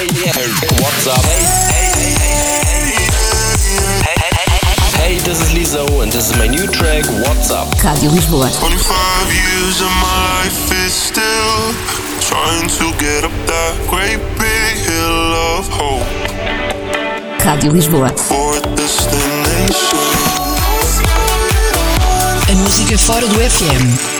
Hey, yeah, what's up? Hey, hey, hey, hey, hey. This is Lisa and this is my new track, What's Up? Rádio Lisboa. 25 years of my life is still trying to get up that great big hill of hope Rádio Lisboa. for a destination. A música fora do FM.